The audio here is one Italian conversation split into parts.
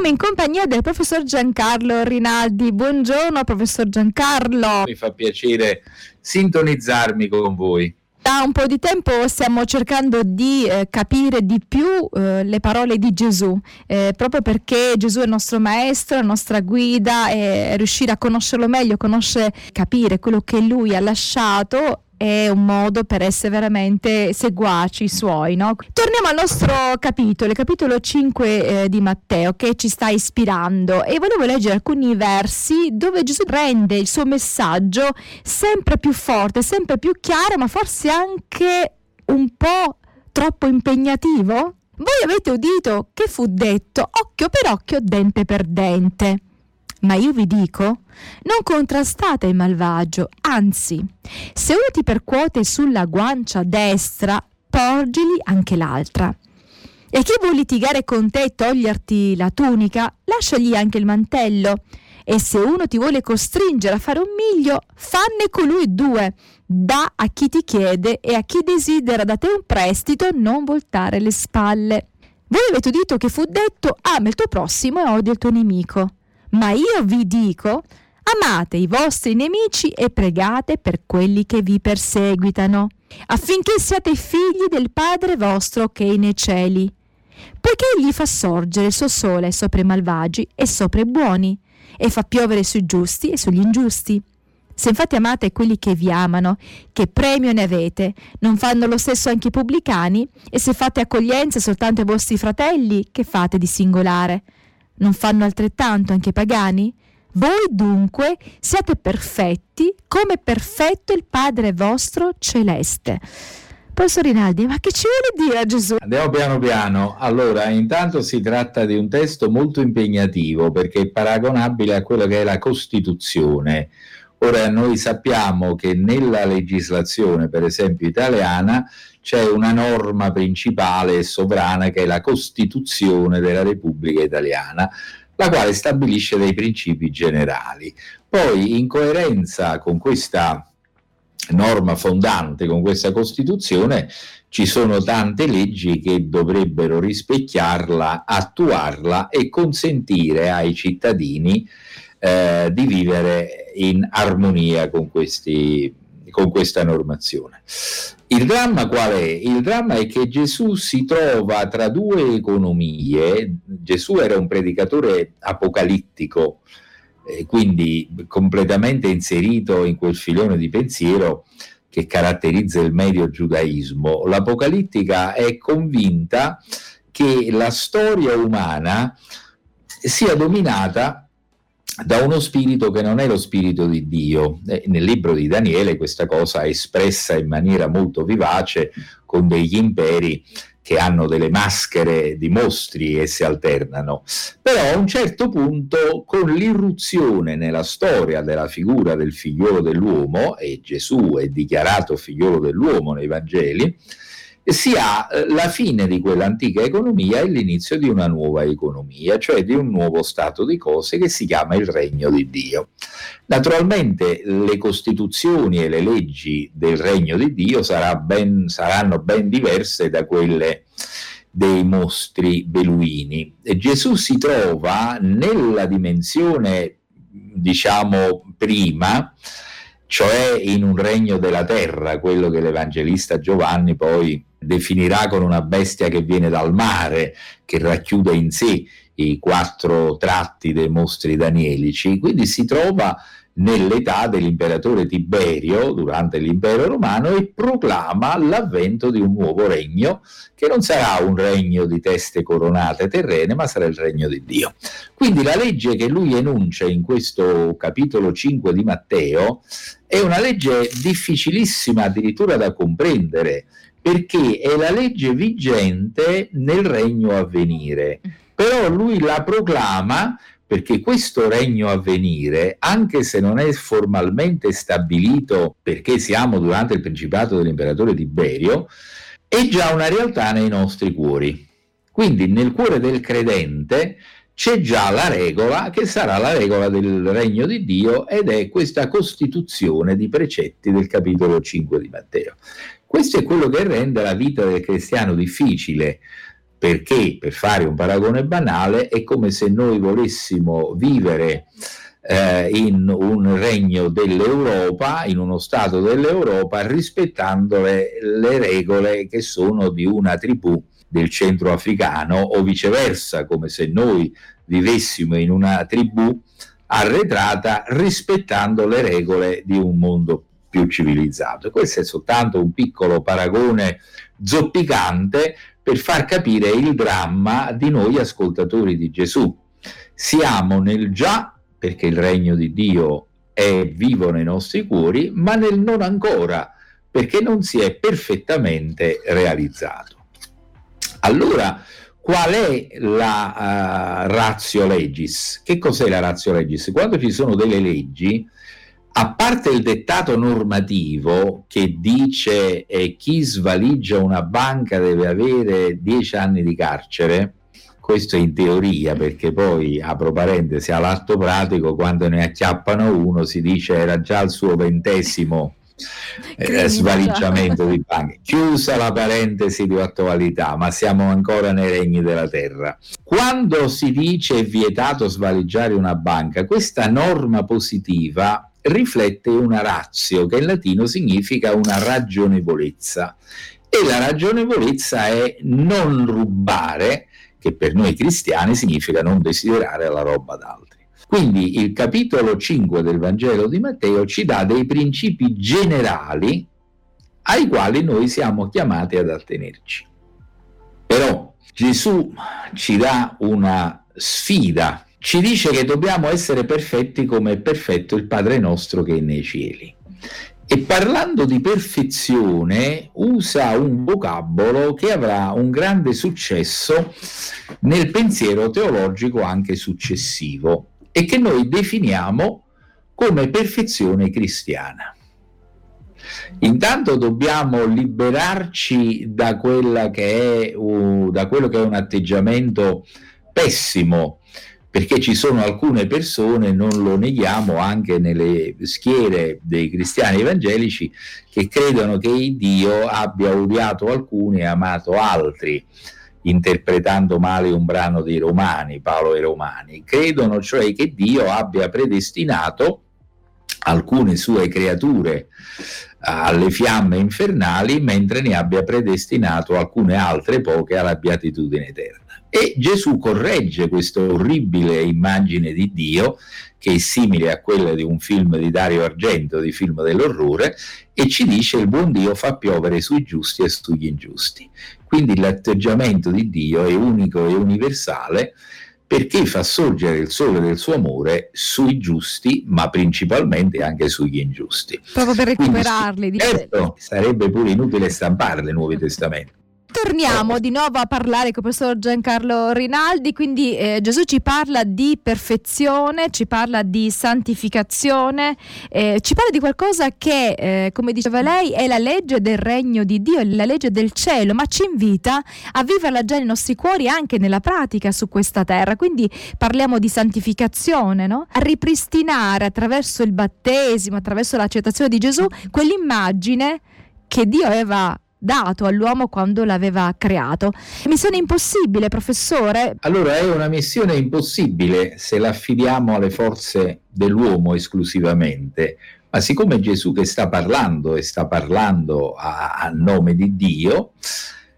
siamo in compagnia del professor Giancarlo Rinaldi. Buongiorno professor Giancarlo. Mi fa piacere sintonizzarmi con voi. Da un po' di tempo stiamo cercando di eh, capire di più eh, le parole di Gesù, eh, proprio perché Gesù è il nostro maestro, la nostra guida e riuscire a conoscerlo meglio, conoscere, capire quello che lui ha lasciato è un modo per essere veramente seguaci suoi. No? Torniamo al nostro capitolo, il capitolo 5 eh, di Matteo che ci sta ispirando e volevo leggere alcuni versi dove Gesù rende il suo messaggio sempre più forte, sempre più chiaro, ma forse anche un po' troppo impegnativo. Voi avete udito che fu detto occhio per occhio, dente per dente. Ma io vi dico, non contrastate il malvagio, anzi, se uno ti percuote sulla guancia destra, porgili anche l'altra. E chi vuole litigare con te e toglierti la tunica, lasciagli anche il mantello. E se uno ti vuole costringere a fare un miglio, fanne colui due. Da a chi ti chiede e a chi desidera da te un prestito, non voltare le spalle. Voi avete udito che fu detto, ama il tuo prossimo e odia il tuo nemico. Ma io vi dico, amate i vostri nemici e pregate per quelli che vi perseguitano, affinché siate figli del Padre vostro che è nei cieli. Poiché egli fa sorgere il suo sole sopra i malvagi e sopra i buoni, e fa piovere sui giusti e sugli ingiusti. Se infatti amate quelli che vi amano, che premio ne avete? Non fanno lo stesso anche i pubblicani? E se fate accoglienza soltanto ai vostri fratelli, che fate di singolare? Non fanno altrettanto anche i pagani? Voi dunque siate perfetti come perfetto il Padre vostro celeste. Professor Rinaldi, ma che ci vuole dire Gesù? Andiamo piano piano. Allora, intanto si tratta di un testo molto impegnativo perché è paragonabile a quello che è la Costituzione. Ora, noi sappiamo che nella legislazione, per esempio italiana, c'è una norma principale e sovrana che è la Costituzione della Repubblica Italiana, la quale stabilisce dei principi generali. Poi, in coerenza con questa norma fondante, con questa Costituzione, ci sono tante leggi che dovrebbero rispecchiarla, attuarla e consentire ai cittadini eh, di vivere in armonia con questi con questa normazione. Il dramma qual è? Il dramma è che Gesù si trova tra due economie, Gesù era un predicatore apocalittico, eh, quindi completamente inserito in quel filone di pensiero che caratterizza il medio giudaismo. L'apocalittica è convinta che la storia umana sia dominata da uno spirito che non è lo spirito di Dio. Nel libro di Daniele questa cosa è espressa in maniera molto vivace con degli imperi che hanno delle maschere di mostri e si alternano. Però a un certo punto, con l'irruzione nella storia della figura del figliolo dell'uomo, e Gesù è dichiarato figliolo dell'uomo nei Vangeli, si ha eh, la fine di quell'antica economia e l'inizio di una nuova economia, cioè di un nuovo stato di cose che si chiama il regno di Dio. Naturalmente le costituzioni e le leggi del regno di Dio sarà ben, saranno ben diverse da quelle dei mostri beluini. E Gesù si trova nella dimensione, diciamo, prima, cioè in un regno della terra, quello che l'Evangelista Giovanni poi definirà con una bestia che viene dal mare, che racchiude in sé i quattro tratti dei mostri danielici, quindi si trova nell'età dell'imperatore Tiberio durante l'impero romano e proclama l'avvento di un nuovo regno che non sarà un regno di teste coronate terrene ma sarà il regno di Dio. Quindi la legge che lui enuncia in questo capitolo 5 di Matteo è una legge difficilissima addirittura da comprendere perché è la legge vigente nel regno a venire. Però lui la proclama perché questo regno a venire, anche se non è formalmente stabilito perché siamo durante il principato dell'imperatore Tiberio, è già una realtà nei nostri cuori. Quindi nel cuore del credente c'è già la regola che sarà la regola del regno di Dio ed è questa costituzione di precetti del capitolo 5 di Matteo. Questo è quello che rende la vita del cristiano difficile, perché, per fare un paragone banale, è come se noi volessimo vivere eh, in un regno dell'Europa, in uno Stato dell'Europa, rispettando le, le regole che sono di una tribù del centro africano o viceversa, come se noi vivessimo in una tribù arretrata rispettando le regole di un mondo più civilizzato. questo è soltanto un piccolo paragone zoppicante per far capire il dramma di noi ascoltatori di Gesù. Siamo nel già perché il regno di Dio è vivo nei nostri cuori, ma nel non ancora, perché non si è perfettamente realizzato. Allora, qual è la uh, ratio legis? Che cos'è la ratio legis? Quando ci sono delle leggi, a parte il dettato normativo che dice eh, chi svaligia una banca deve avere 10 anni di carcere, questo in teoria, perché poi, apro parentesi, all'atto pratico, quando ne acchiappano uno, si dice era già il suo ventesimo eh, svaligiamento di banche. Chiusa la parentesi di attualità, ma siamo ancora nei regni della terra. Quando si dice è vietato svaligiare una banca, questa norma positiva riflette una razio, che in latino significa una ragionevolezza. E la ragionevolezza è non rubare, che per noi cristiani significa non desiderare la roba d'altri. Quindi il capitolo 5 del Vangelo di Matteo ci dà dei principi generali ai quali noi siamo chiamati ad attenerci. Però Gesù ci dà una sfida ci dice che dobbiamo essere perfetti come è perfetto il Padre nostro che è nei cieli. E parlando di perfezione usa un vocabolo che avrà un grande successo nel pensiero teologico anche successivo e che noi definiamo come perfezione cristiana. Intanto dobbiamo liberarci da, che è, uh, da quello che è un atteggiamento pessimo perché ci sono alcune persone, non lo neghiamo, anche nelle schiere dei cristiani evangelici, che credono che Dio abbia odiato alcuni e amato altri, interpretando male un brano dei Romani, Paolo e Romani. Credono cioè che Dio abbia predestinato alcune sue creature alle fiamme infernali, mentre ne abbia predestinato alcune altre poche alla beatitudine eterna. E Gesù corregge questa orribile immagine di Dio, che è simile a quella di un film di Dario Argento, di film dell'orrore, e ci dice il buon Dio fa piovere sui giusti e sugli ingiusti. Quindi l'atteggiamento di Dio è unico e universale perché fa sorgere il sole del suo amore sui giusti, ma principalmente anche sugli ingiusti. Proprio per recuperarli. Quindi, certo, sarebbe pure inutile stampare le Nuovi Testamenti. Torniamo di nuovo a parlare con il professor Giancarlo Rinaldi, quindi eh, Gesù ci parla di perfezione, ci parla di santificazione, eh, ci parla di qualcosa che, eh, come diceva lei, è la legge del regno di Dio, la legge del cielo, ma ci invita a viverla già nei nostri cuori anche nella pratica su questa terra. Quindi parliamo di santificazione, no? a ripristinare attraverso il battesimo, attraverso l'accettazione di Gesù, quell'immagine che Dio aveva dato all'uomo quando l'aveva creato. Missione impossibile, professore? Allora è una missione impossibile se la affidiamo alle forze dell'uomo esclusivamente, ma siccome Gesù che sta parlando e sta parlando a, a nome di Dio,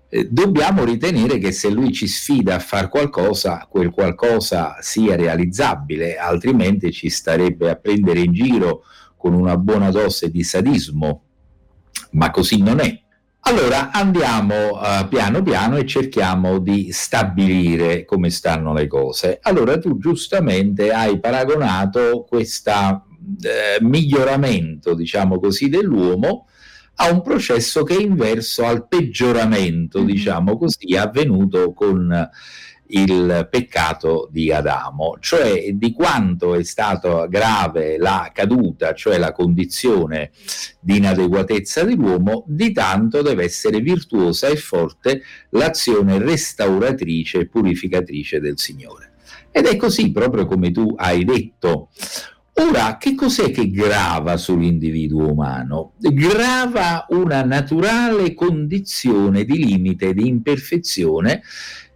eh, dobbiamo ritenere che se lui ci sfida a fare qualcosa, quel qualcosa sia realizzabile, altrimenti ci starebbe a prendere in giro con una buona dose di sadismo, ma così non è. Allora andiamo uh, piano piano e cerchiamo di stabilire come stanno le cose. Allora tu giustamente hai paragonato questo eh, miglioramento, diciamo così, dell'uomo a un processo che è inverso al peggioramento, mm-hmm. diciamo così, avvenuto con il peccato di Adamo, cioè di quanto è stata grave la caduta, cioè la condizione di inadeguatezza dell'uomo, di tanto deve essere virtuosa e forte l'azione restauratrice e purificatrice del Signore. Ed è così proprio come tu hai detto. Ora, che cos'è che grava sull'individuo umano? Grava una naturale condizione di limite, di imperfezione,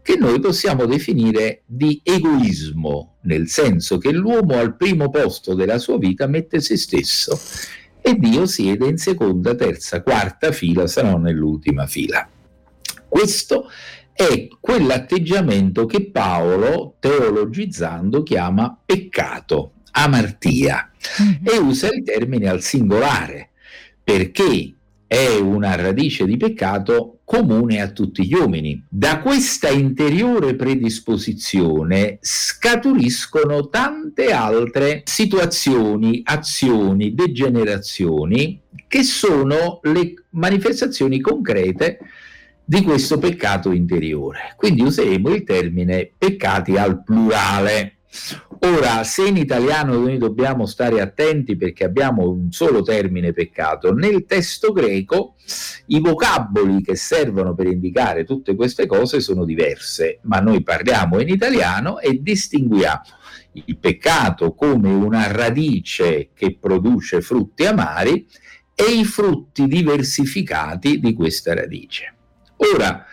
che noi possiamo definire di egoismo, nel senso che l'uomo al primo posto della sua vita mette se stesso e Dio siede in seconda, terza, quarta fila, se non nell'ultima fila. Questo è quell'atteggiamento che Paolo, teologizzando, chiama peccato, amartia, mm-hmm. e usa il termine al singolare, perché è una radice di peccato comune a tutti gli uomini. Da questa interiore predisposizione scaturiscono tante altre situazioni, azioni, degenerazioni che sono le manifestazioni concrete di questo peccato interiore. Quindi useremo il termine peccati al plurale. Ora, se in italiano noi dobbiamo stare attenti perché abbiamo un solo termine peccato, nel testo greco i vocaboli che servono per indicare tutte queste cose sono diverse, ma noi parliamo in italiano e distinguiamo il peccato come una radice che produce frutti amari e i frutti diversificati di questa radice. Ora,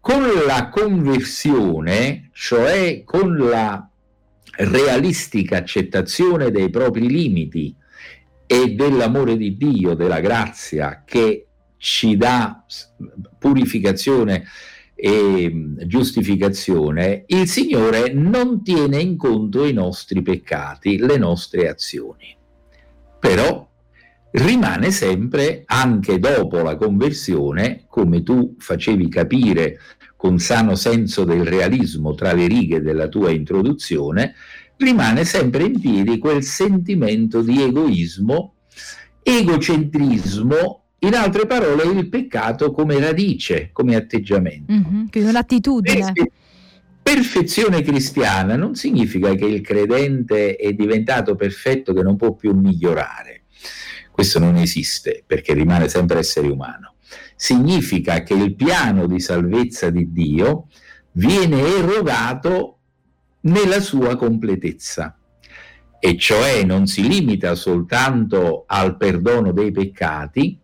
con la conversione, cioè con la realistica accettazione dei propri limiti e dell'amore di Dio, della grazia che ci dà purificazione e giustificazione, il Signore non tiene in conto i nostri peccati, le nostre azioni. Però rimane sempre, anche dopo la conversione, come tu facevi capire con sano senso del realismo tra le righe della tua introduzione, rimane sempre in piedi quel sentimento di egoismo, egocentrismo, in altre parole il peccato come radice, come atteggiamento. Mm-hmm, quindi un'attitudine. Perché perfezione cristiana non significa che il credente è diventato perfetto che non può più migliorare questo non esiste perché rimane sempre essere umano. Significa che il piano di salvezza di Dio viene erogato nella sua completezza e cioè non si limita soltanto al perdono dei peccati,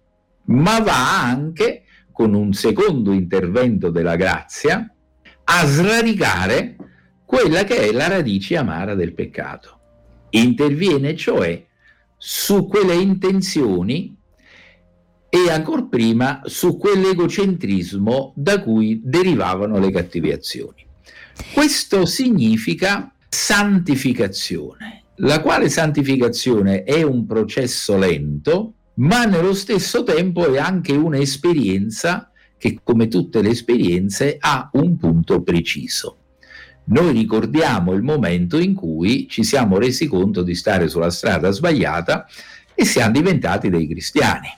ma va anche con un secondo intervento della grazia a sradicare quella che è la radice amara del peccato. Interviene cioè su quelle intenzioni e ancora prima su quell'egocentrismo da cui derivavano le cattive azioni. Questo significa santificazione, la quale santificazione è un processo lento, ma nello stesso tempo è anche un'esperienza che, come tutte le esperienze, ha un punto preciso noi ricordiamo il momento in cui ci siamo resi conto di stare sulla strada sbagliata e siamo diventati dei cristiani.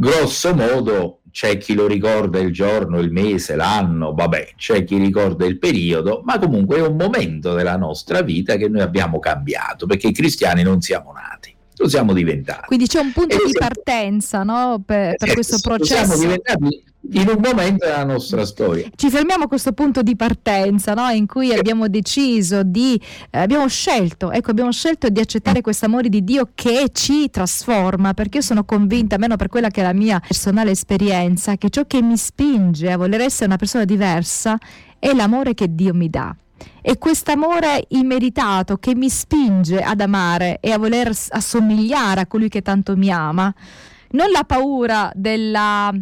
Grosso modo c'è chi lo ricorda il giorno, il mese, l'anno, vabbè, c'è chi ricorda il periodo, ma comunque è un momento della nostra vita che noi abbiamo cambiato, perché i cristiani non siamo nati lo siamo diventati. Quindi c'è un punto e di partenza no? per, per questo processo. Siamo diventati in un momento della nostra storia. Ci fermiamo a questo punto di partenza no? in cui abbiamo deciso di, eh, abbiamo scelto, ecco, abbiamo scelto di accettare questo amore di Dio che ci trasforma, perché io sono convinta, almeno per quella che è la mia personale esperienza, che ciò che mi spinge a voler essere una persona diversa è l'amore che Dio mi dà. E quest'amore immeritato che mi spinge ad amare e a voler assomigliare a colui che tanto mi ama, non la paura della,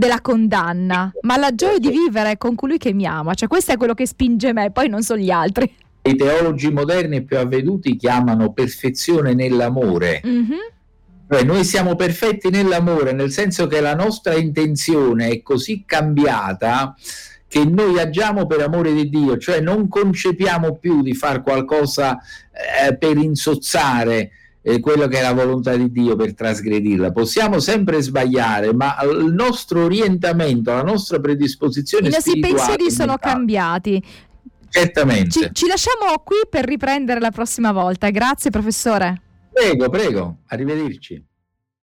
della condanna, ma la gioia di vivere con colui che mi ama. Cioè, questo è quello che spinge me, poi non so gli altri. I teologi moderni più avveduti chiamano perfezione nell'amore. Mm-hmm. Cioè, noi siamo perfetti nell'amore, nel senso che la nostra intenzione è così cambiata che noi agiamo per amore di Dio, cioè non concepiamo più di fare qualcosa eh, per insozzare eh, quello che è la volontà di Dio per trasgredirla. Possiamo sempre sbagliare, ma il nostro orientamento, la nostra predisposizione I nostri pensieri sono cambiati. Certamente. Ci, ci lasciamo qui per riprendere la prossima volta. Grazie professore. Prego, prego, arrivederci.